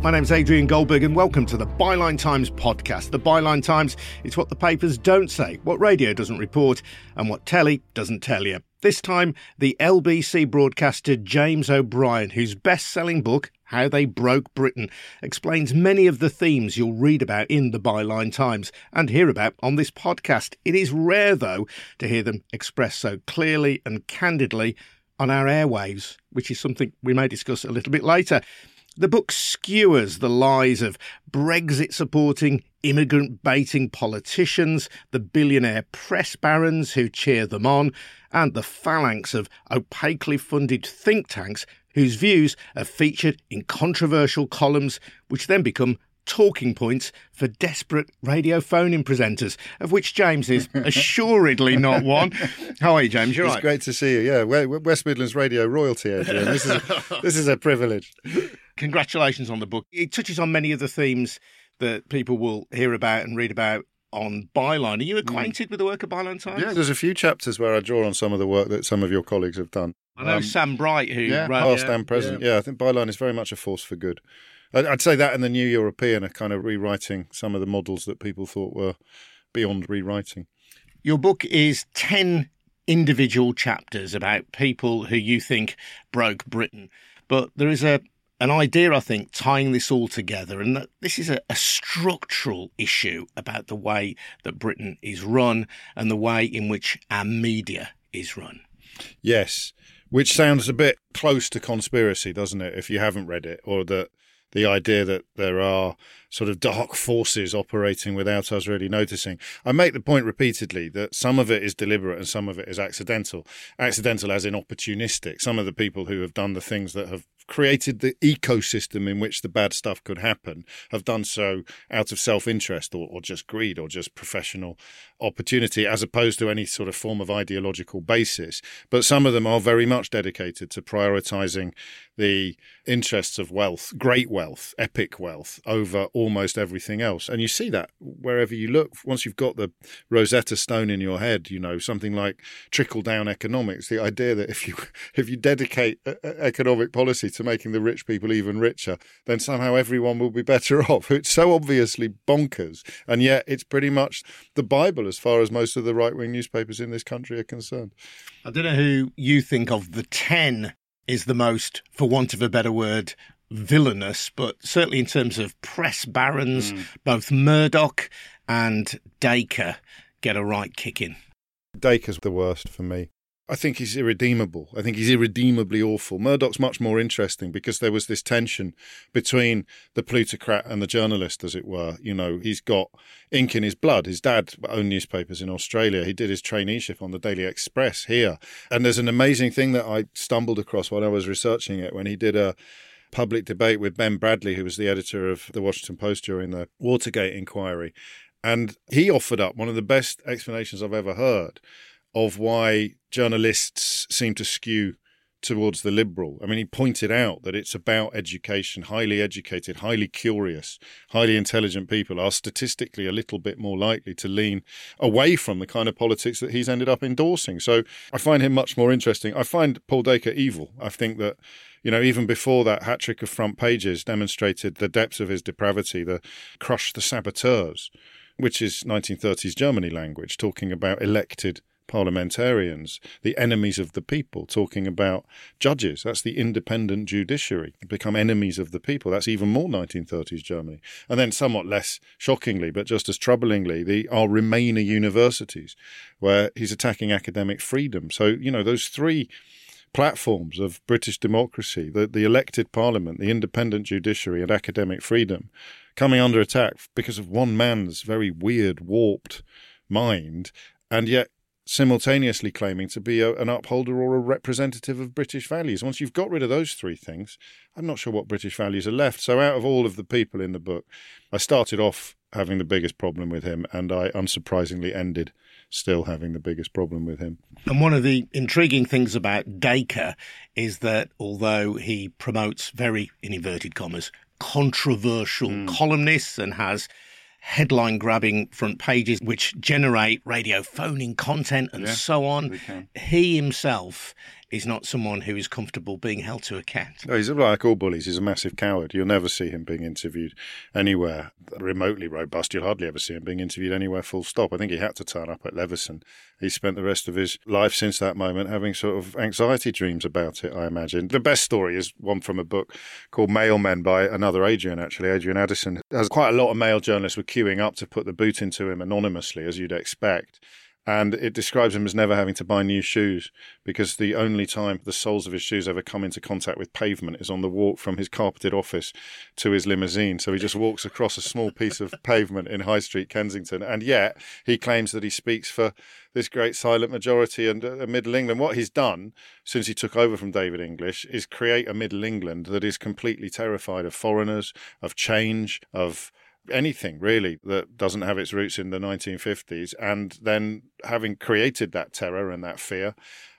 My name's Adrian Goldberg, and welcome to the Byline Times podcast. The Byline Times is what the papers don't say, what radio doesn't report, and what telly doesn't tell you. This time, the LBC broadcaster James O'Brien, whose best selling book, How They Broke Britain, explains many of the themes you'll read about in the Byline Times and hear about on this podcast. It is rare, though, to hear them expressed so clearly and candidly on our airwaves, which is something we may discuss a little bit later. The book skewers the lies of Brexit supporting, immigrant baiting politicians, the billionaire press barons who cheer them on, and the phalanx of opaquely funded think tanks whose views are featured in controversial columns, which then become talking points for desperate radio phoning presenters, of which James is assuredly not one. How are you, James? You're it's right. great to see you. Yeah, West Midlands Radio royalty, Adrian. This is a, this is a privilege. Congratulations on the book. It touches on many of the themes that people will hear about and read about on Byline. Are you acquainted mm. with the work of Byline Times? Yeah, there's a few chapters where I draw on some of the work that some of your colleagues have done. I know um, Sam Bright, who yeah, wrote, past yeah, and present. Yeah. yeah, I think Byline is very much a force for good. I'd say that and the New European are kind of rewriting some of the models that people thought were beyond rewriting. Your book is 10 individual chapters about people who you think broke Britain. But there is a an idea, I think, tying this all together, and that this is a, a, structural issue about the way that Britain is run and the way in which our media is run. Yes, which sounds a bit close to conspiracy, doesn't it? If you haven't read it, or that the idea that there are sort of dark forces operating without us really noticing. I make the point repeatedly that some of it is deliberate and some of it is accidental. Accidental as in opportunistic. Some of the people who have done the things that have created the ecosystem in which the bad stuff could happen have done so out of self interest or, or, just greed or just professional opportunity, as opposed to any sort of form of ideological basis. But some of them are very much dedicated to prioritizing the interests of wealth, great wealth, epic wealth, over almost everything else. And you see that wherever you look. Once you've got the Rosetta Stone in your head, you know something like trickle down economics. The idea that if you if you dedicate uh, uh, economic policy to making the rich people even richer, then somehow everyone will be better off. It's so obviously bonkers, and yet it's pretty much the Bible as far as most of the right wing newspapers in this country are concerned. I don't know who you think of the ten is the most, for want of a better word, villainous, but certainly in terms of press barons, mm. both Murdoch and Dacre get a right kicking. Dacre's the worst for me. I think he's irredeemable. I think he's irredeemably awful. Murdoch's much more interesting because there was this tension between the plutocrat and the journalist, as it were. You know, he's got ink in his blood. His dad owned newspapers in Australia. He did his traineeship on the Daily Express here. And there's an amazing thing that I stumbled across when I was researching it when he did a public debate with Ben Bradlee, who was the editor of the Washington Post during the Watergate inquiry. And he offered up one of the best explanations I've ever heard of why journalists seem to skew towards the liberal. I mean, he pointed out that it's about education. Highly educated, highly curious, highly intelligent people are statistically a little bit more likely to lean away from the kind of politics that he's ended up endorsing. So I find him much more interesting. I find Paul Dacre evil. I think that you know, even before that hat trick of front pages demonstrated the depths of his depravity, the crush the saboteurs, which is 1930s Germany language, talking about elected parliamentarians, the enemies of the people, talking about judges. That's the independent judiciary, become enemies of the people. That's even more 1930s Germany. And then, somewhat less shockingly, but just as troublingly, the our Remainer universities, where he's attacking academic freedom. So, you know, those three platforms of British democracy, the, the elected parliament, the independent judiciary, and academic freedom, coming under attack because of one man's very weird, warped mind, and yet simultaneously claiming to be a, an upholder or a representative of British values. Once you've got rid of those three things, I'm not sure what British values are left. So, out of all of the people in the book, I started off having the biggest problem with him, and I unsurprisingly ended still having the biggest problem with him. And one of the intriguing things about Dacre is that although he promotes very, in inverted commas, controversial mm. columnists and has headline grabbing front pages which generate radio phoning content and yeah, so on. He himself is not someone who is comfortable being held to account. No, he's like all bullies. He's a massive coward. You'll never see him being interviewed anywhere remotely robust. You'll hardly ever see him being interviewed anywhere full stop. I think he had to turn up at Leveson. He spent the rest of his life since that moment having sort of anxiety dreams about it, I imagine. The best story is one from a book called Mailmen by another Adrian, actually. Adrian Addison has quite a lot of Mail journalists were queuing up to put the boot into him anonymously, as you'd expect and it describes him as never having to buy new shoes because the only time the soles of his shoes ever come into contact with pavement is on the walk from his carpeted office to his limousine. So he just walks across a small piece of pavement in High Street, Kensington, and yet he claims that he speaks for this great silent majority and uh, Middle England. What he's done since he took over from David English is create a Middle England that is completely terrified of foreigners, of change, of anything really that doesn't have its roots in the 1950s. And then having created that terror and that fear,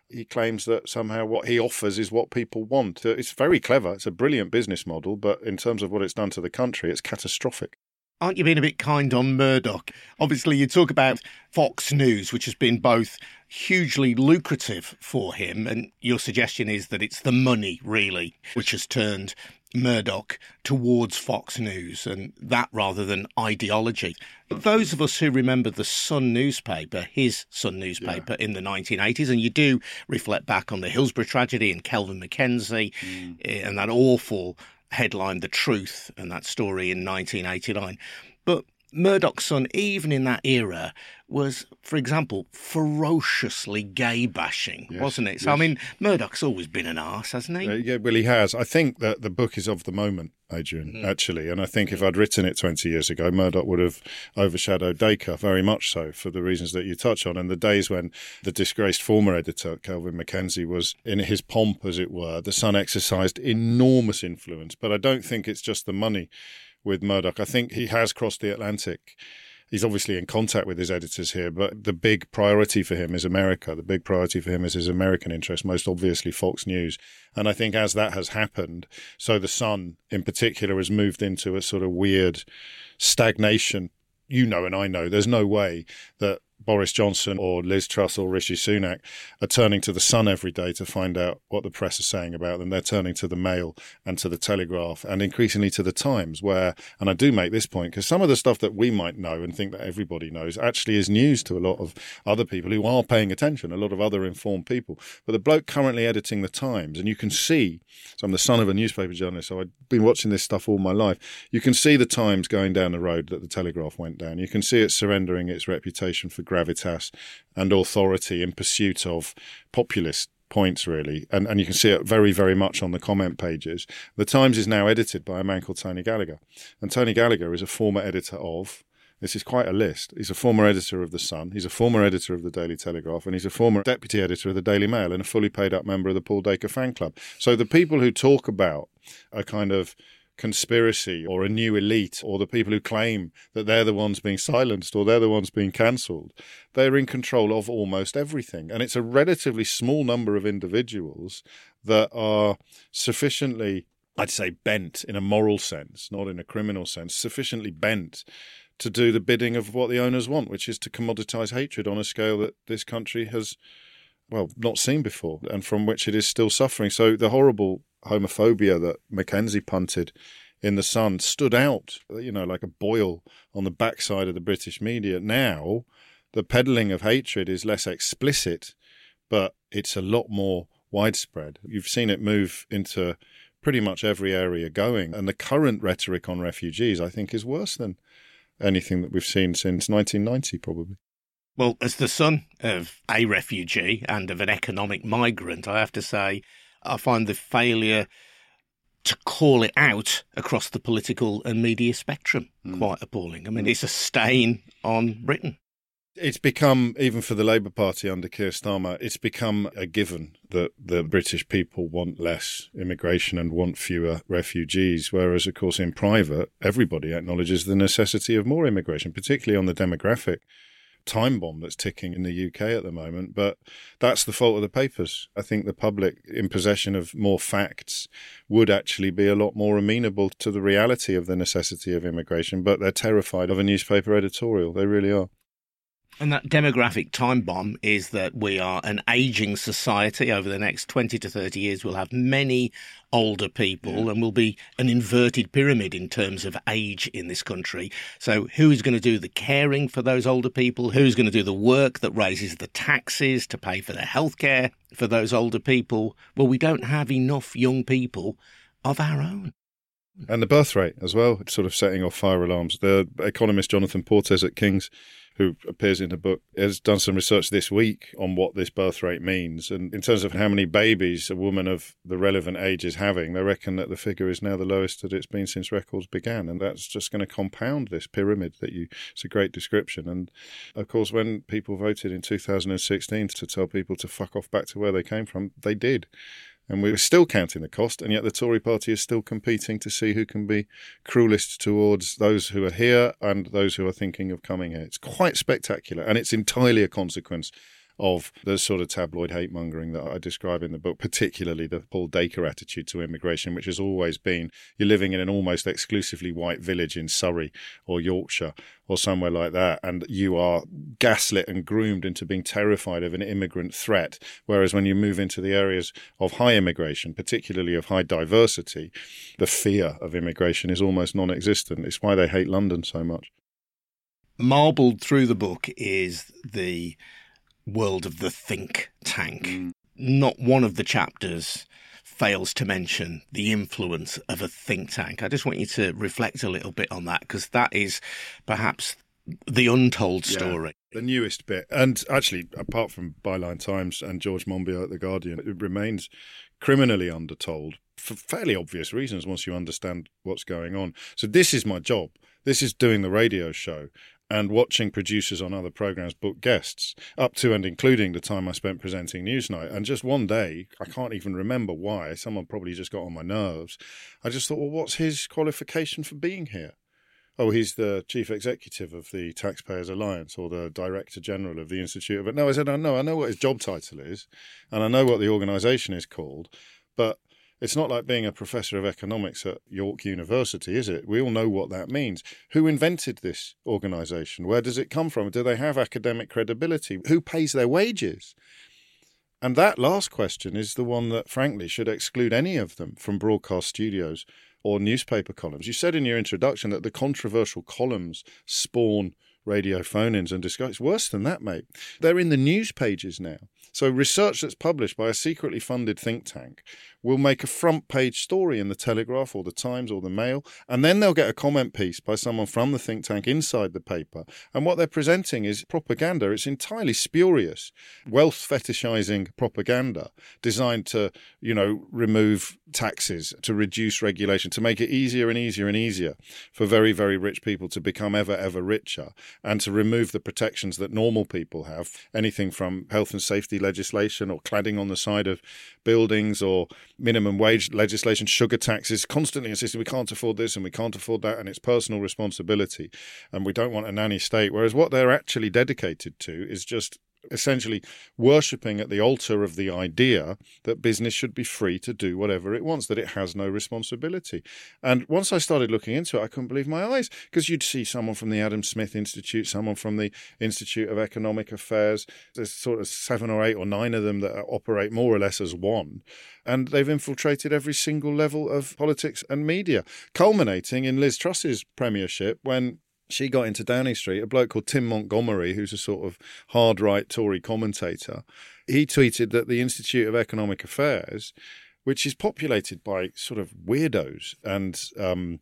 he claims that somehow what he offers is what people want. It's very clever. It's a brilliant business model, but in terms of what it's done to the country, it's catastrophic. Aren't you being a bit kind on Murdoch? Obviously, you talk about Fox News, which has been both hugely lucrative for him, and your suggestion is that it's the money, really, which has turned Murdoch towards Fox News, and that rather than ideology. Those of us who remember the Sun newspaper, his Sun newspaper yeah. in the 1980s, and you do reflect back on the Hillsborough tragedy and Kelvin MacKenzie mm. and that awful headline, The Truth, and that story in 1989. But Murdoch's Sun, even in that era, was, for example, ferociously gay bashing, yes, wasn't it? So, yes. I mean, Murdoch's always been an arse, hasn't he? Uh, yeah, well, he has. I think that the book is of the moment, Adrian, mm-hmm. actually. And I think if I'd written it 20 years ago, Murdoch would have overshadowed Dacre very much so for the reasons that you touch on. And the days when the disgraced former editor, Kelvin MacKenzie, was in his pomp, as it were, the Sun exercised enormous influence. But I don't think it's just the money with Murdoch. I think he has crossed the Atlantic. He's obviously in contact with his editors here, but the big priority for him is America. The big priority for him is his American interest, most obviously Fox News. And I think as that has happened, so the Sun in particular has moved into a sort of weird stagnation you know and I know there's no way that Boris Johnson or Liz Truss or Rishi Sunak are turning to the Sun every day to find out what the press is saying about them. They're turning to the Mail and to the Telegraph and increasingly to the Times, where, and I do make this point because some of the stuff that we might know and think that everybody knows actually is news to a lot of other people who are paying attention, a lot of other informed people. But the bloke currently editing the Times, and you can see, so I'm the son of a newspaper journalist, so I've been watching this stuff all my life. You can see the Times going down the road that the Telegraph went down. You can see it surrendering its reputation for gravitas and authority in pursuit of populist points really and and you can see it very very much on the comment pages the times is now edited by a man called tony gallagher and tony gallagher is a former editor of this is quite a list. He's a former editor of The Sun, he's a former editor of the Daily Telegraph, and he's a former deputy editor of the Daily Mail and a fully paid up member of the Paul Dacre fan club. So the people who talk about a kind of conspiracy or a new elite or the people who claim that they're the ones being silenced or they're the ones being cancelled, they're in control of almost everything. And it's a relatively small number of individuals that are sufficiently, I'd say, bent in a moral sense, not in a criminal sense, sufficiently bent to do the bidding of what the owners want, which is to commoditize hatred on a scale that this country has well, not seen before, and from which it is still suffering. So the horrible homophobia that MacKenzie punted in the Sun stood out, you know, like a boil on the backside of the British media. Now, the peddling of hatred is less explicit, but it's a lot more widespread. You've seen it move into pretty much every area going. And the current rhetoric on refugees, I think, is worse than anything that we've seen since 1990, probably. Well, as the son of a refugee and of an economic migrant, I have to say, I find the failure to call it out across the political and media spectrum mm. quite appalling. I mean, it's a stain on Britain. It's become, even for the Labour Party under Keir Starmer, it's become a given that the British people want less immigration and want fewer refugees. Whereas, of course, in private, everybody acknowledges the necessity of more immigration, particularly on the demographic time bomb that's ticking in the UK at the moment. But that's the fault of the papers. I think the public, in possession of more facts, would actually be a lot more amenable to the reality of the necessity of immigration, but they're terrified of a newspaper editorial. They really are. And that demographic time bomb is that we are an aging society. Over the next 20 to 30 years, we'll have many older people and we'll be an inverted pyramid in terms of age in this country. So, who's going to do the caring for those older people? Who's going to do the work that raises the taxes to pay for the healthcare for those older people? Well, we don't have enough young people of our own. And the birth rate as well, it's sort of setting off fire alarms. The economist Jonathan Portes at King's who appears in the book, has done some research this week on what this birth rate means. And in terms of how many babies a woman of the relevant age is having, they reckon that the figure is now the lowest that it's been since records began. And that's just going to compound this pyramid that you, it's a great description. And of course, when people voted in 2016 to tell people to fuck off back to where they came from, they did and we're still counting the cost, and yet the Tory party is still competing to see who can be cruelest towards those who are here and those who are thinking of coming here. It's quite spectacular, and it's entirely a consequence of the sort of tabloid hate mongering that I describe in the book, particularly the Paul Dacre attitude to immigration, which has always been you're living in an almost exclusively white village in Surrey or Yorkshire or somewhere like that, and you are gaslit and groomed into being terrified of an immigrant threat. Whereas when you move into the areas of high immigration, particularly of high diversity, the fear of immigration is almost non existent. It's why they hate London so much. Marbled through the book is the world of the think tank. Mm. Not one of the chapters fails to mention the influence of a think tank. I just want you to reflect a little bit on that because that is perhaps the untold story. Yeah, the newest bit. And actually, apart from Byline Times and George Monbiot at The Guardian, it remains criminally undertold for fairly obvious reasons once you understand what's going on. So, this is my job. This is doing the radio show and watching producers on other programs book guests, up to and including the time I spent presenting Newsnight. And just one day, I can't even remember why, someone probably just got on my nerves. I just thought, well, what's his qualification for being here? Oh, he's the chief executive of the Taxpayers Alliance or the director general of the Institute. But no, I said, I know, I know what his job title is, and I know what the organisation is called, but it's not like being a professor of economics at York University, is it? We all know what that means. Who invented this organization? Where does it come from? Do they have academic credibility? Who pays their wages? And that last question is the one that, frankly, should exclude any of them from broadcast studios or newspaper columns. You said in your introduction that the controversial columns spawn radio phone ins and discussions. Worse than that, mate. They're in the news pages now. So, research that's published by a secretly funded think tank will make a front page story in the Telegraph or the Times or the Mail, and then they'll get a comment piece by someone from the think tank inside the paper. And what they're presenting is propaganda. It's entirely spurious, wealth fetishizing propaganda designed to, you know, remove taxes, to reduce regulation, to make it easier and easier and easier for very, very rich people to become ever, ever richer, and to remove the protections that normal people have anything from health and safety legislation or cladding on the side of buildings or minimum wage legislation, sugar taxes, constantly insisting we can't afford this and we can't afford that, and it's personal responsibility. And we don't want a nanny state. Whereas what they're actually dedicated to is just essentially worshipping at the altar of the idea that business should be free to do whatever it wants, that it has no responsibility. And once I started looking into it, I couldn't believe my eyes because you'd see someone from the Adam Smith Institute, someone from the Institute of Economic Affairs. There's sort of seven or eight or nine of them that operate more or less as one. And they've infiltrated every single level of politics and media, culminating in Liz Truss's premiership when she got into Downing Street, a bloke called Tim Montgomerie, who's a sort of hard right Tory commentator, he tweeted that the Institute of Economic Affairs, which is populated by sort of weirdos and um,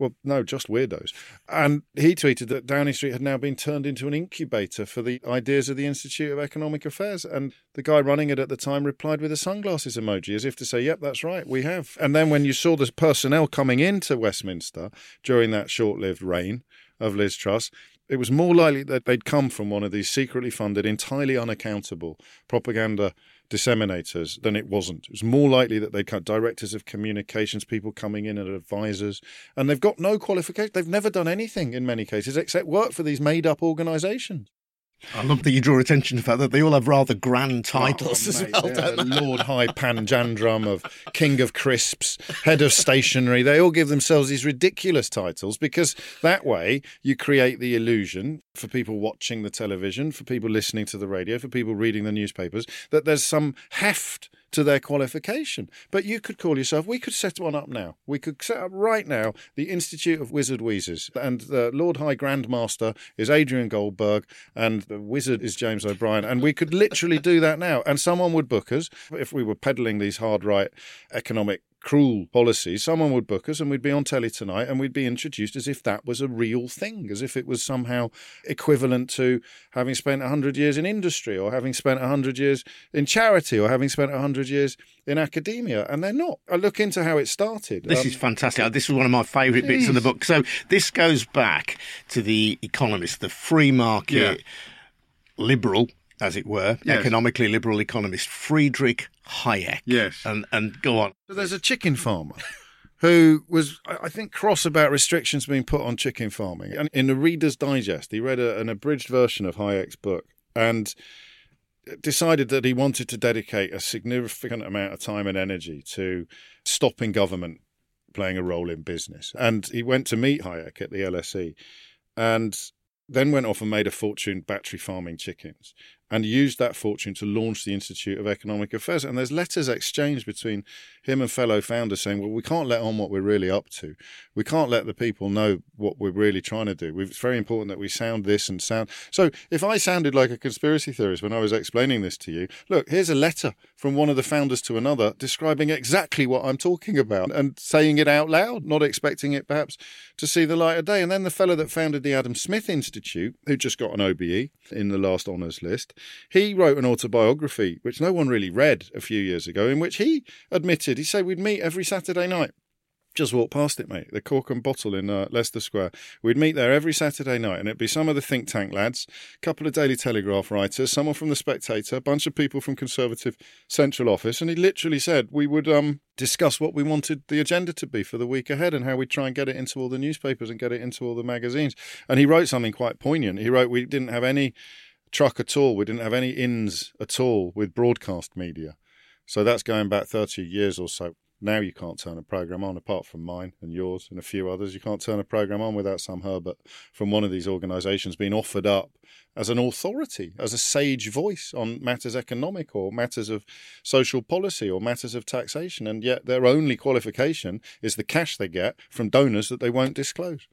well, no, just weirdos. And he tweeted that Downing Street had now been turned into an incubator for the ideas of the Institute of Economic Affairs. And the guy running it at the time replied with a sunglasses emoji, as if to say, yep, that's right, we have. And then when you saw the personnel coming into Westminster during that short lived reign, of Liz Truss, it was more likely that they'd come from one of these secretly funded, entirely unaccountable propaganda disseminators than it wasn't. It was more likely that they'd cut directors of communications, people coming in as advisors, and they've got no qualification. They've never done anything in many cases except work for these made up organizations. I love that you draw attention to the fact that they all have rather grand titles Oh, as mate, well, yeah? Lord High Panjandrum of King of Crisps, Head of Stationery. They all give themselves these ridiculous titles because that way you create the illusion for people watching the television, for people listening to the radio, for people reading the newspapers, that there's some heft to their qualification. But you could call yourself, we could set one up now. We could set up right now the Institute of Wizard Wheezers. And the Lord High Grandmaster is Adrian Goldberg, and the wizard is James O'Brien. And we could literally do that now. And someone would book us if we were peddling these hard right economic cruel policy, someone would book us and we'd be on telly tonight and we'd be introduced as if that was a real thing, as if it was somehow equivalent to having spent 100 years in industry or having spent 100 years in charity or having spent 100 years in academia. And they're not. I look into how it started. This Um, is fantastic. This is one of my favourite bits of the book. So this goes back to the economist, the free market liberal, as it were, Yes. economically liberal economist Friedrich Hayek. Yes. And and go on. So there's a chicken farmer who was, I think, cross about restrictions being put on chicken farming. And in the Reader's Digest, he read a, an abridged version of Hayek's book and decided that he wanted to dedicate a significant amount of time and energy to stopping government playing a role in business. And he went to meet Hayek at the LSE and then went off and made a fortune battery farming chickens and used that fortune to launch the Institute of Economic Affairs. And there's letters exchanged between him and fellow founders saying, well, we can't let on what we're really up to. We can't let the people know what we're really trying to do. It's very important that we sound this and sound. So if I sounded like a conspiracy theorist when I was explaining this to you, look, here's a letter from one of the founders to another describing exactly what I'm talking about and saying it out loud, not expecting it perhaps to see the light of day. And then the fellow that founded the Adam Smith Institute, who just got an OBE in the last honours list, he wrote an autobiography, which no one really read a few years ago, in which he admitted, he said, we'd meet every Saturday night. Just walk past it, mate. The Cork and Bottle in uh, Leicester Square. We'd meet there every Saturday night, and it'd be some of the think tank lads, a couple of Daily Telegraph writers, someone from the Spectator, a bunch of people from Conservative Central Office, and he literally said we would um, discuss what we wanted the agenda to be for the week ahead and how we'd try and get it into all the newspapers and get it into all the magazines. And he wrote something quite poignant. He wrote we didn't have any truck at all. We didn't have any ins at all with broadcast media. So that's going back 30 years or so. Now you can't turn a program on, apart from mine and yours and a few others. You can't turn a program on without some Herbert from one of these organisations being offered up as an authority, as a sage voice on matters economic or matters of social policy or matters of taxation. And yet their only qualification is the cash they get from donors that they won't disclose.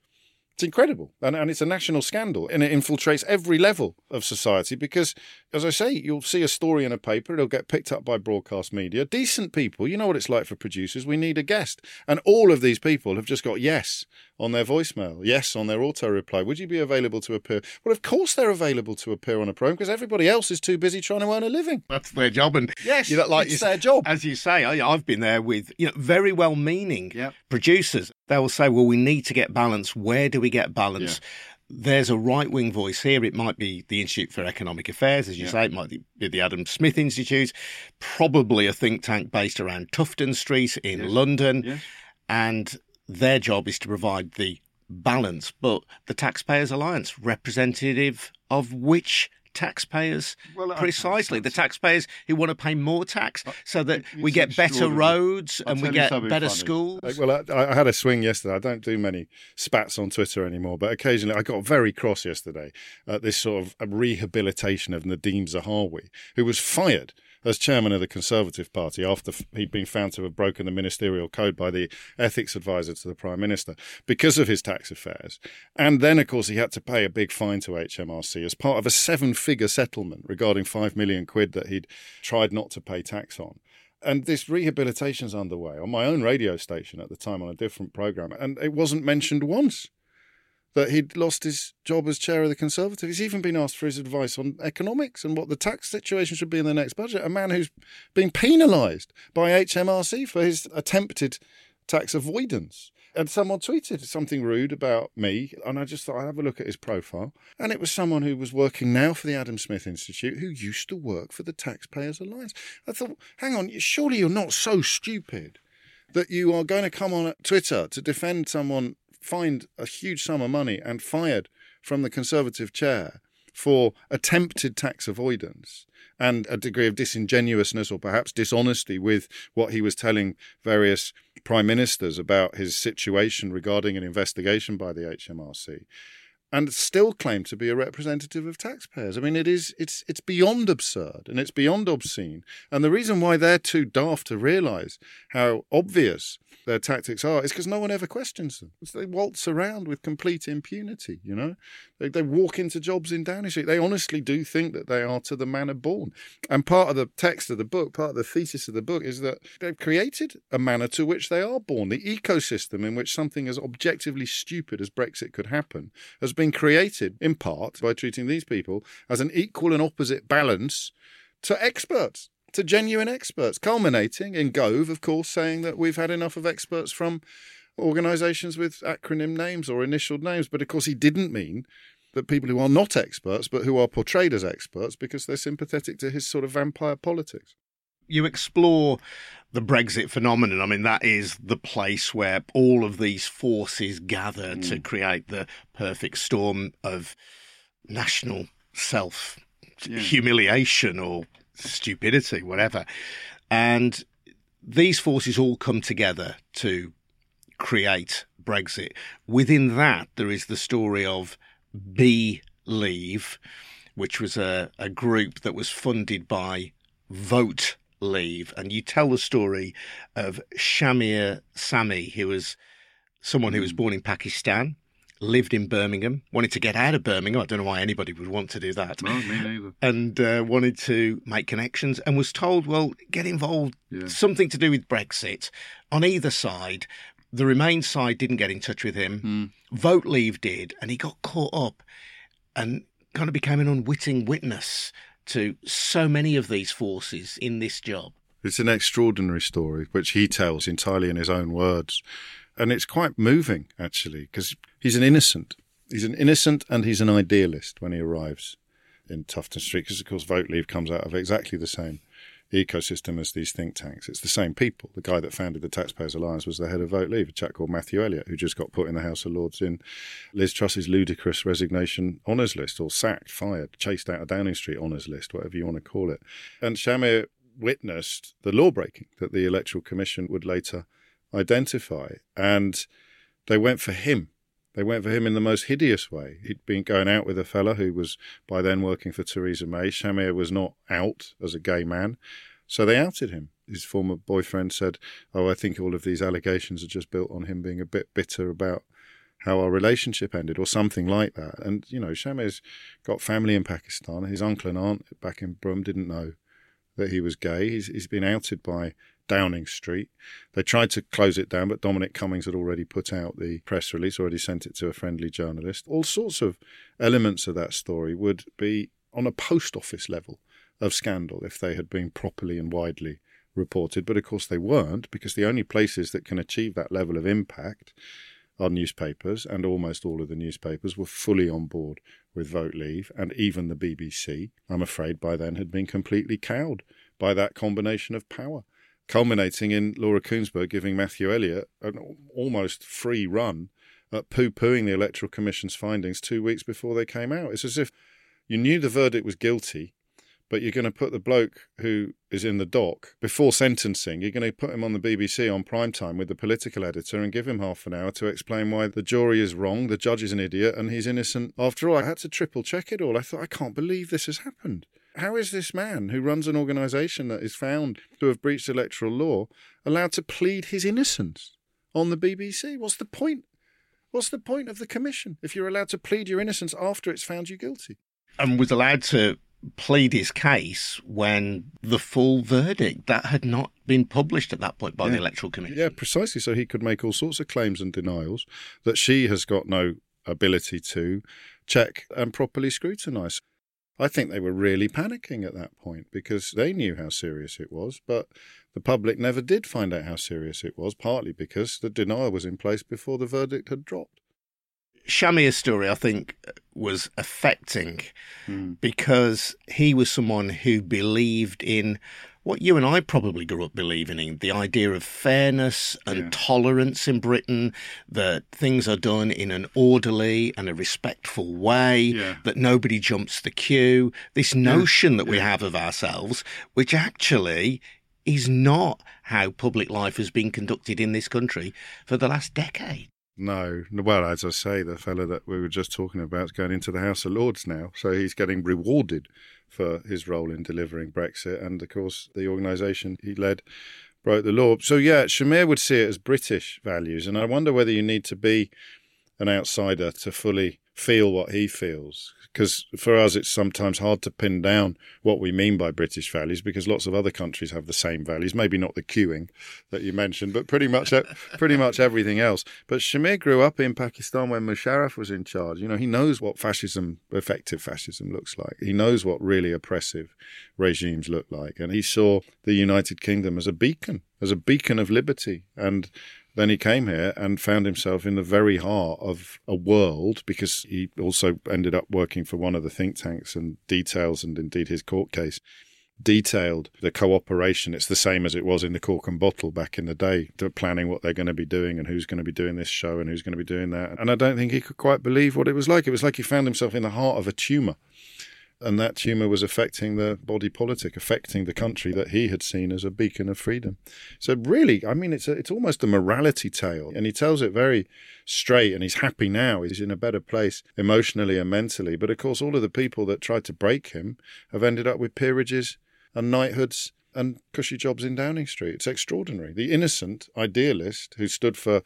It's incredible. And, and it's a national scandal. And it infiltrates every level of society because, as I say, you'll see a story in a paper, it'll get picked up by broadcast media. Decent people, you know what it's like for producers. We need a guest. And all of these people have just got yes on their voicemail, yes on their auto reply. Would you be available to appear? Well, of course they're available to appear on a program because everybody else is too busy trying to earn a living. That's their job, and Yes, you know, like it's you- their job. As you say, I, I've been there with you know very well-meaning Yep. producers. They will say, "Well, we need to get balance. Where do we get balance?" There's a right-wing voice here. It might be the Institute for Economic Affairs, as you Yeah. say. It might be the Adam Smith Institute, probably a think tank based around Tufton Street in Yes. London, Yes. and their job is to provide the balance. But the Taxpayers Alliance, representative of which taxpayers Well, precisely the taxpayers who want to pay more tax uh, so that It's we get better roads I'll and we get something better funny. schools. Well, I, I had a swing yesterday. I don't do many spats on Twitter anymore, but occasionally I got very cross yesterday at this sort of rehabilitation of Nadhim Zahawi, who was fired as chairman of the Conservative Party after he'd been found to have broken the ministerial code by the ethics advisor to the Prime Minister because of his tax affairs. And then, of course, he had to pay a big fine to HMRC as part of a seven figure settlement regarding five million quid that he'd tried not to pay tax on. And this rehabilitation's underway on my own radio station at the time on a different program, and it wasn't mentioned once that he'd lost his job as chair of the Conservative. He's even been asked for his advice on economics and what the tax situation should be in the next budget. A man who's been penalised by HMRC for his attempted tax avoidance. And someone tweeted something rude about me, and I just thought I'd have a look at his profile. And it was someone who was working now for the Adam Smith Institute who used to work for the Taxpayers Alliance. I thought, hang on, surely you're not so stupid that you are going to come on Twitter to defend someone fined a huge sum of money and fired from the Conservative chair for attempted tax avoidance and a degree of disingenuousness or perhaps dishonesty with what he was telling various prime ministers about his situation regarding an investigation by the HMRC and still claim to be a representative of taxpayers. I mean, it is it's it's beyond absurd and it's beyond obscene. And the reason why they're too daft to realise how obvious their tactics are is because no one ever questions them. They waltz around with complete impunity. You know, they, they walk into jobs in Downing Street. They honestly do think that they are to the manner born. And part of the text of the book, part of the thesis of the book, is that they've created a manner to which they are born. The ecosystem in which something as objectively stupid as Brexit could happen has been created in part by treating these people as an equal and opposite balance to experts, to genuine experts, culminating in Gove, of course, saying that we've had enough of experts from organisations with acronym names or initial names. But of course, he didn't mean that people who are not experts, but who are portrayed as experts because they're sympathetic to his sort of vampire politics you explore the Brexit phenomenon. I mean, that is the place where all of these forces gather mm. to create the perfect storm of national self humiliation or stupidity, whatever. And these forces all come together to create Brexit. Within that, there is the story of B Leave, which was a, a group that was funded by Vote leave, and you tell the story of Shahmir Sanni, who was someone who was born in Pakistan, lived in Birmingham, wanted to get out of Birmingham. I don't know why anybody would want to do that. No, me neither. And uh, wanted to make connections and was told, well, get involved, yeah. something to do with Brexit on either side. The Remain side didn't get in touch with him. Mm. Vote Leave did, and he got caught up and kind of became an unwitting witness to so many of these forces in this job. It's an extraordinary story, which he tells entirely in his own words. And it's quite moving, actually, because he's an innocent. He's an innocent and he's an idealist when he arrives in Tufton Street, because, of course, Vote Leave comes out of exactly the same ecosystem as these think tanks. It's the same people. The guy that founded the Taxpayers Alliance was the head of Vote Leave, a chap called Matthew Elliott, who just got put in the House of Lords in Liz Truss's ludicrous resignation honours list, or sacked, fired, chased out of Downing Street honours list, whatever you want to call it. And Shahmir witnessed the law breaking that the Electoral Commission would later identify. And they went for him they went for him in the most hideous way. He'd been going out with a fella who was by then working for Theresa May. Shahmir was not out as a gay man, so they outed him. His former boyfriend said, Oh, I think all of these allegations are just built on him being a bit bitter about how our relationship ended, or something like that. And, you know, Shahmir's got family in Pakistan. His uncle and aunt back in Brum didn't know that he was gay. He's, he's been outed by Downing Street. They tried to close it down, but Dominic Cummings had already put out the press release, already sent it to a friendly journalist. All sorts of elements of that story would be on a post office level of scandal if they had been properly and widely reported. But of course, they weren't, because the only places that can achieve that level of impact are newspapers, and almost all of the newspapers were fully on board with Vote Leave, and even the BBC, I'm afraid, by then had been completely cowed by that combination of power culminating in Laura Kuenssberg giving Matthew Elliott an almost free run at poo pooing the Electoral Commission's findings two weeks before they came out. It's as if you knew the verdict was guilty, but you're going to put the bloke who is in the dock before sentencing, you're going to put him on the BBC on prime time with the political editor and give him half an hour to explain why the jury is wrong, the judge is an idiot, and he's innocent. After all, I had to triple check it all. I thought, I can't believe this has happened how is this man who runs an organisation that is found to have breached electoral law allowed to plead his innocence on the BBC? What's the point? What's the point of the commission if you're allowed to plead your innocence after it's found you guilty? And was allowed to plead his case when the full verdict that had not been published at that point by yeah. the electoral commission. Yeah, precisely. So he could make all sorts of claims and denials that she has got no ability to check and properly scrutinise. I think they were really panicking at that point because they knew how serious it was, but the public never did find out how serious it was, partly because the denial was in place before the verdict had dropped. Shahmir's story, I think, was affecting mm. because he was someone who believed in what you and I probably grew up believing in the idea of fairness and yeah. tolerance in Britain, that things are done in an orderly and a respectful way, yeah. that nobody jumps the queue. This notion yeah. that we have of ourselves, which actually is not how public life has been conducted in this country for the last decade. No. Well, as I say, the fellow that we were just talking about is going into the House of Lords now. So he's getting rewarded for his role in delivering Brexit. And of course, the organisation he led broke the law. So, yeah, Shahmir would see it as British values. And I wonder whether you need to be an outsider to fully feel what he feels because for us it's sometimes hard to pin down what we mean by British values because lots of other countries have the same values. Maybe not the queuing that you mentioned, but pretty much pretty much everything else. But Shahmir grew up in Pakistan when Musharraf was in charge. You know, he knows what fascism, effective fascism, looks like. He knows what really oppressive regimes look like, and he saw the United Kingdom as a beacon, as a beacon of liberty and then he came here and found himself in the very heart of a world because he also ended up working for one of the think tanks and details, and indeed his court case detailed the cooperation. It's the same as it was in the cork and bottle back in the day, planning what they're going to be doing and who's going to be doing this show and who's going to be doing that. And I don't think he could quite believe what it was like. It was like he found himself in the heart of a tumour and that tumour was affecting the body politic, affecting the country that he had seen as a beacon of freedom. So really, I mean, it's a, it's almost a morality tale, and he tells it very straight. And he's happy now; he's in a better place emotionally and mentally. But of course, all of the people that tried to break him have ended up with peerages and knighthoods and cushy jobs in Downing Street. It's extraordinary. The innocent idealist who stood for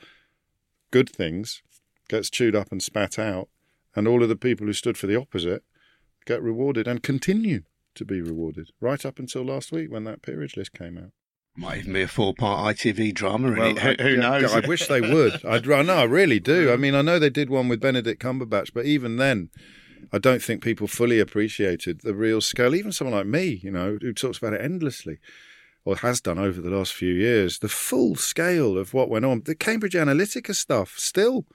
good things gets chewed up and spat out, and all of the people who stood for the opposite get rewarded and continue to be rewarded right up until last week when that peerage list came out. Might even be a four-part ITV drama. Well, who, who knows? I wish they would. I'd, no, I really do. I mean, I know they did one with Benedict Cumberbatch, but even then, I don't think people fully appreciated the real scale. Even someone like me, you know, who talks about it endlessly, or has done over the last few years, the full scale of what went on. The Cambridge Analytica stuff still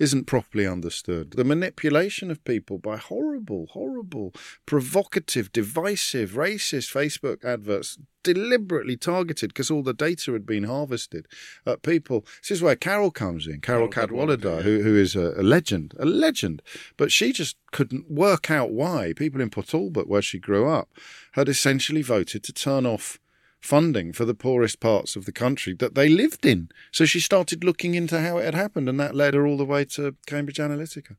isn't properly understood. The manipulation of people by horrible, horrible, provocative, divisive, racist Facebook adverts deliberately targeted because all the data had been harvested at people. This is where Carol comes in, Carol, Cadwalladr, who, who is a, a, legend, a legend. But she just couldn't work out why people in Port Talbot, where she grew up, had essentially voted to turn off funding for the poorest parts of the country that they lived in. So she started looking into how it had happened, and that led her all the way to Cambridge Analytica.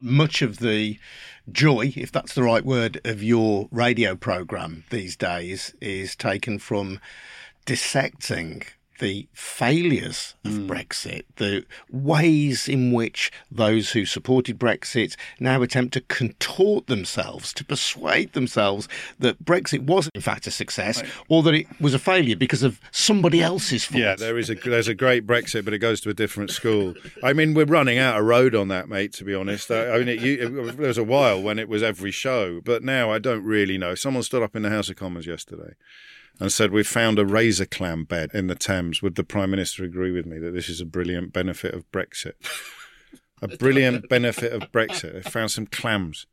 Much of the joy, if that's the right word, of your radio programme these days is taken from dissecting the failures of mm. Brexit, the ways in which those who supported Brexit now attempt to contort themselves, to persuade themselves that Brexit was in fact a success right. or that it was a failure because of somebody else's fault. Yeah, there is a there's a great Brexit, but it goes to a different school. I mean, we're running out of road on that, mate. To be honest, I mean, it, it, there was a while when it was every show, but now I don't really know. Someone stood up in the House of Commons yesterday and said, We've found a razor clam bed in the Thames. Would the Prime Minister agree with me that this is a brilliant benefit of Brexit? a brilliant benefit of Brexit. They found some clams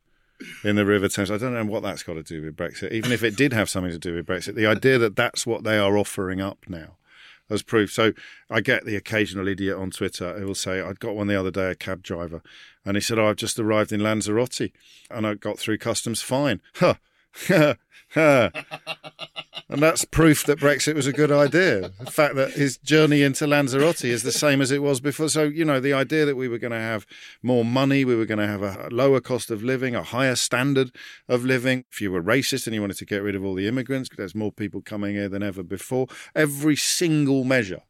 in the River Thames. I don't know what that's got to do with Brexit. Even if it did have something to do with Brexit, the idea that that's what they are offering up now as proof. So I get the occasional idiot on Twitter who will say, I got one the other day, a cab driver, and he said, oh, I've just arrived in Lanzarote and I got through customs fine. Huh. and that's proof that Brexit was a good idea. The fact that his journey into Lanzarote is the same as it was before. So, you know, the idea that we were going to have more money, we were going to have a lower cost of living, a higher standard of living. If you were racist and you wanted to get rid of all the immigrants, there's more people coming here than ever before. Every single measure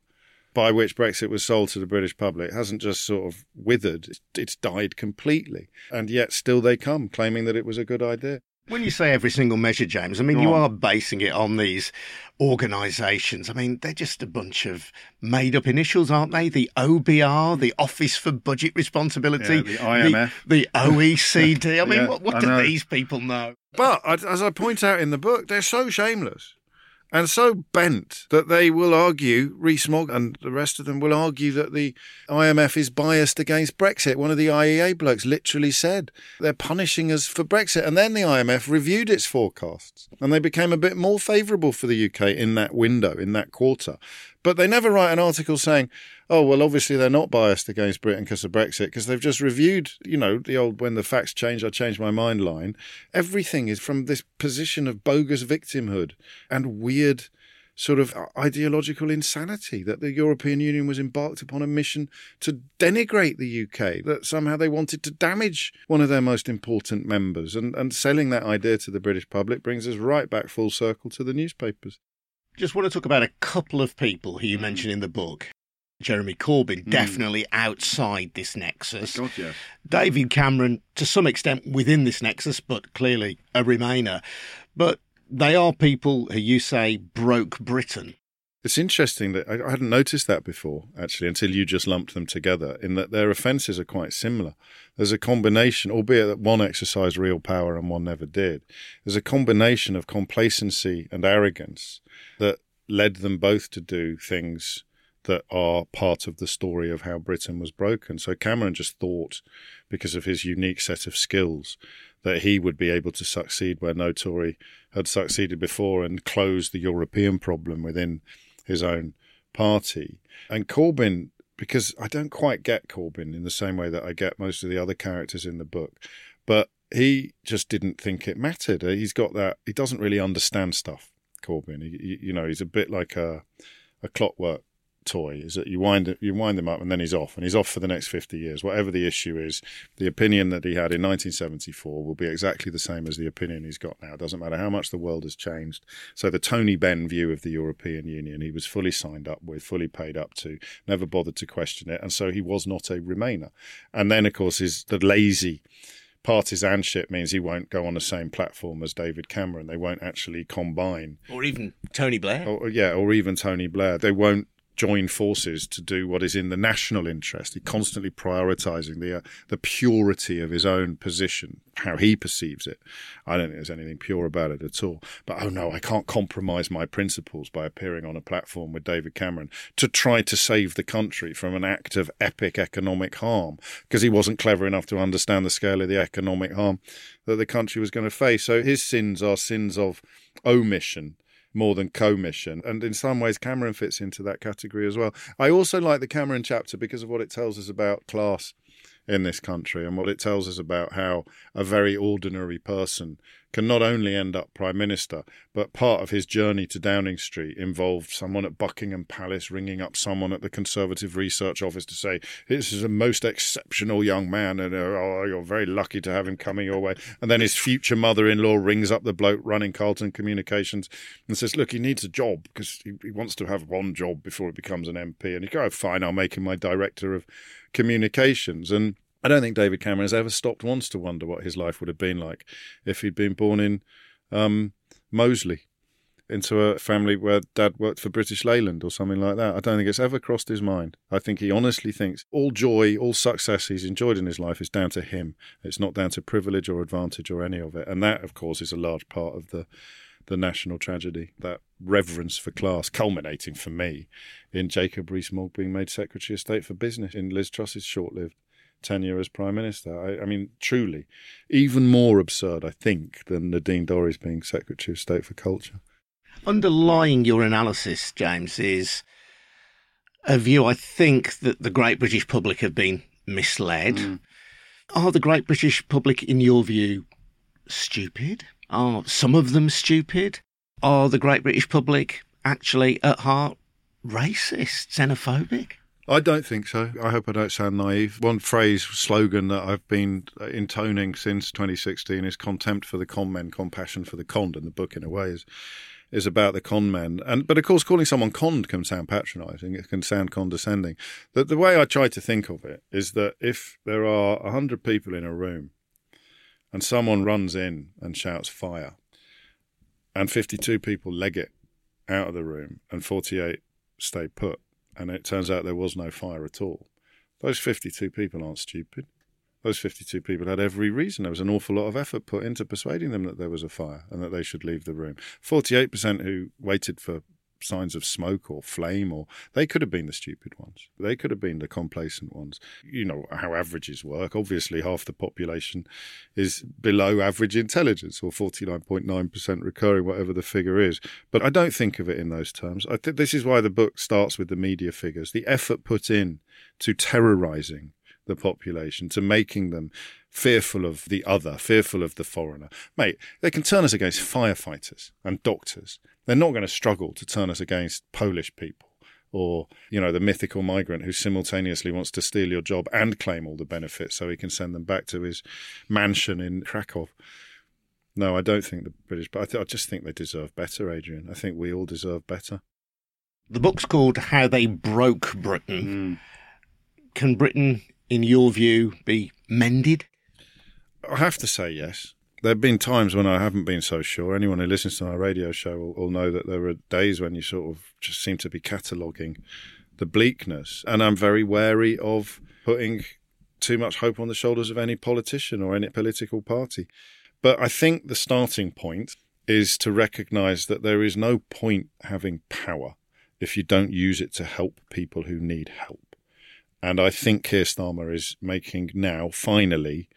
by which Brexit was sold to the British public hasn't just sort of withered, it's died completely. And yet still they come claiming that it was a good idea. When you say every single measure, James, I mean, Go you on. are basing it on these organisations. I mean, they're just a bunch of made up initials, aren't they? The OBR, the Office for Budget Responsibility, yeah, the IMF, the, the OECD. I mean, yeah, what, what do these people know? But as I point out in the book, they're so shameless and so bent that they will argue, Rees-Mogg and the rest of them will argue that the IMF is biased against Brexit. One of the IEA blokes literally said they're punishing us for Brexit. And then the IMF reviewed its forecasts and they became a bit more favourable for the UK in that window, in that quarter. But they never write an article saying, oh, well, obviously they're not biased against Britain because of Brexit, because they've just reviewed, you know, the old when the facts change, I change my mind line. Everything is from this position of bogus victimhood and weird sort of ideological insanity that the European Union was embarked upon a mission to denigrate the UK, that somehow they wanted to damage one of their most important members. And, and selling that idea to the British public brings us right back full circle to the newspapers. Just want to talk about a couple of people who you mm. mention in the book. Jeremy Corbyn, mm. definitely outside this nexus. God, yeah. David Cameron, to some extent, within this nexus, but clearly a Remainer. But they are people who you say broke Britain. It's interesting that I, hadn't noticed that before, actually, until you just lumped them together, in that their offences are quite similar. There's a combination, albeit that one exercised real power and one never did. There's a combination of complacency and arrogance that led them both to do things that are part of the story of how Britain was broken. So Cameron just thought, because of his unique set of skills, that he would be able to succeed where no Tory had succeeded before and close the European problem within his own party. And Corbyn, because I don't quite get Corbyn in the same way that I get most of the other characters in the book, but he just didn't think it mattered. Uh, he's got that, he doesn't really understand stuff, Corbyn. He, you know, he's a bit like a, a clockwork toy is that you wind you wind him up and then he's off and he's off for the next 50 years whatever the issue is the opinion that he had in 1974 will be exactly the same as the opinion he's got now it doesn't matter how much the world has changed so the Tony Benn view of the European Union he was fully signed up with fully paid up to never bothered to question it and so he was not a remainer and then of course is the lazy partisanship means he won't go on the same platform as David Cameron. They won't actually combine, or even Tony Blair. Or, yeah, or even Tony Blair. They won't join forces to do what is in the national interest. He constantly prioritizing the uh, the purity of his own position, how he perceives it. I don't think there's anything pure about it at all. But oh no, I can't compromise my principles by appearing on a platform with David Cameron to try to save the country from an act of epic economic harm because he wasn't clever enough to understand the scale of the economic harm that the country was going to face. So his sins are sins of omission more than commission. And in some ways, Cameron fits into that category as well. I also like the Cameron chapter because of what it tells us about class in this country and what it tells us about how a very ordinary person can not only end up Prime Minister, but part of his journey to Downing Street involved someone at Buckingham Palace ringing up someone at the Conservative Research Office to say, This is a most exceptional young man, and uh, oh, you're very lucky to have him coming your way. And then his future mother in law rings up the bloke running Carlton Communications and says, Look, he needs a job because he, he wants to have one job before he becomes an MP. And he goes, oh, Fine, I'll make him my director of communications. And I don't think David Cameron has ever stopped once to wonder what his life would have been like if he'd been born in um, Moseley into a family where dad worked for British Leyland or something like that. I don't think it's ever crossed his mind. I think he honestly thinks all joy, all success he's enjoyed in his life is down to him. It's not down to privilege or advantage or any of it. And that, of course, is a large part of the the national tragedy, that reverence for class, culminating for me in Jacob Rees-Mogg being made Secretary of State for Business in Liz Truss's short-lived tenure as Prime Minister. I, I, mean, truly, even more absurd, I think, than Nadine Dorries being Secretary of State for Culture. Underlying your analysis, James, is a view I think that the great British public have been misled. Mm. Are the great British public, in your view, stupid? Are some of them stupid? Are the great British public actually at heart racist, xenophobic? I don't think so. I hope I don't sound naive. One phrase, slogan that I've been intoning since 2016 is contempt for the con men, compassion for the conned. And the book, in a way, is is about the con men. And but of course, calling someone conned can sound patronising. It can sound condescending. The, the way I try to think of it is that if there are hundred people in a room, and someone runs in and shouts fire, and 52 people leg it out of the room, and 48 stay put and it turns out there was no fire at all. Those 52 people aren't stupid. Those 52 people had every reason. There was an awful lot of effort put into persuading them that there was a fire and that they should leave the room. 48% who waited for signs of smoke or flame, or they could have been the stupid ones. They could have been the complacent ones. You know how averages work. Obviously, half the population is below average intelligence, or 49.9% recurring, whatever the figure is. But I don't think of it in those terms. I think this is why the book starts with the media figures. The effort put in to terrorizing the population, to making them fearful of the other, fearful of the foreigner. Mate, they can turn us against firefighters and doctors. They're not going to struggle to turn us against Polish people or, you know, the mythical migrant who simultaneously wants to steal your job and claim all the benefits so he can send them back to his mansion in Krakow. No, I don't think the British, but I, th- I just think they deserve better, Adrian. I think we all deserve better. The book's called How They Broke Britain. Mm. Can Britain in your view, be mended? I have to say yes. There have been times when I haven't been so sure. Anyone who listens to our radio show will, will know that there are days when you sort of just seem to be cataloguing the bleakness. And I'm very wary of putting too much hope on the shoulders of any politician or any political party. But I think the starting point is to recognize that there is no point having power if you don't use it to help people who need help. And I think Keir Starmer is making now, finally,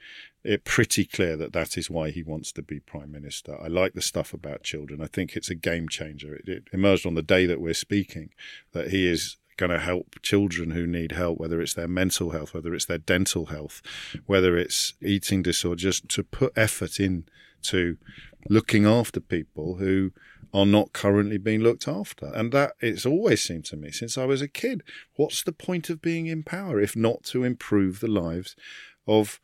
it pretty clear that that is why he wants to be prime minister. I like the stuff about children. I think it's a game changer. It, it emerged on the day that we're speaking that he is going to help children who need help, whether it's their mental health, whether it's their dental health, whether it's eating disorder, just to put effort in to looking after people who are not currently being looked after. And that it's always seemed to me since I was a kid, what's the point of being in power if not to improve the lives of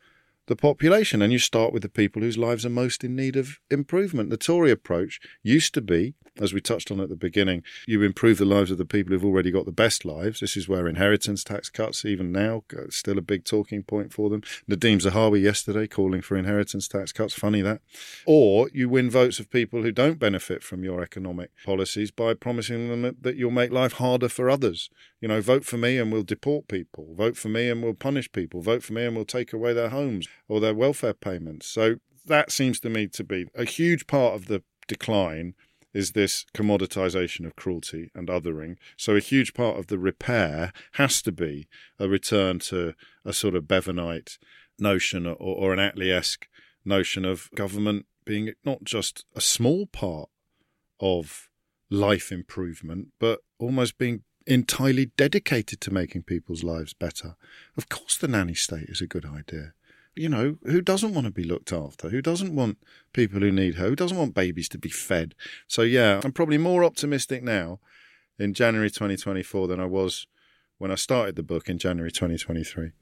the population? And you start with the people whose lives are most in need of improvement. The Tory approach used to be as we touched on at the beginning, you improve the lives of the people who've already got the best lives. This is where inheritance tax cuts, even now, still a big talking point for them. Nadhim Zahawi yesterday calling for inheritance tax cuts. Funny that. Or you win votes of people who don't benefit from your economic policies by promising them that you'll make life harder for others. You know, vote for me and we'll deport people. Vote for me and we'll punish people. Vote for me and we'll take away their homes or their welfare payments. So that seems to me to be a huge part of the decline is this commoditization of cruelty and othering. So a huge part of the repair has to be a return to a sort of Bevanite notion or, or an Attlee-esque notion of government being not just a small part of life improvement, but almost being entirely dedicated to making people's lives better. Of course, the nanny state is a good idea you know, who doesn't want to be looked after? Who doesn't want people who need her? Who doesn't want babies to be fed? So, yeah, I'm probably more optimistic now in January 2024 than I was when I started the book in January 2023.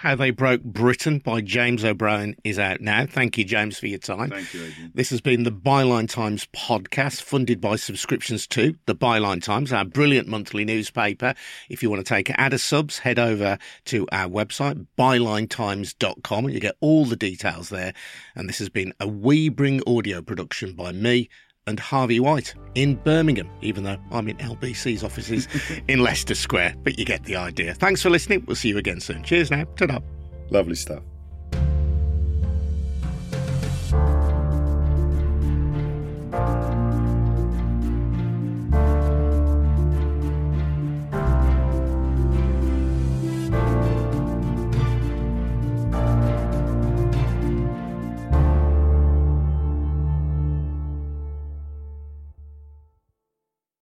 How They Broke Britain by James O'Brien is out now. Thank you, James, for your time. Thank you, Adrian. This has been the Byline Times podcast, funded by subscriptions to the Byline Times, our brilliant monthly newspaper. If you want to take ad subs, head over to our website, bylinetimes.com, and you get all the details there. And this has been a We Bring audio production by me, and Harvey White in Birmingham, even though I'm in LBC's offices in Leicester Square. But you get the idea. Thanks for listening. We'll see you again soon. Cheers now. ta da. Lovely stuff.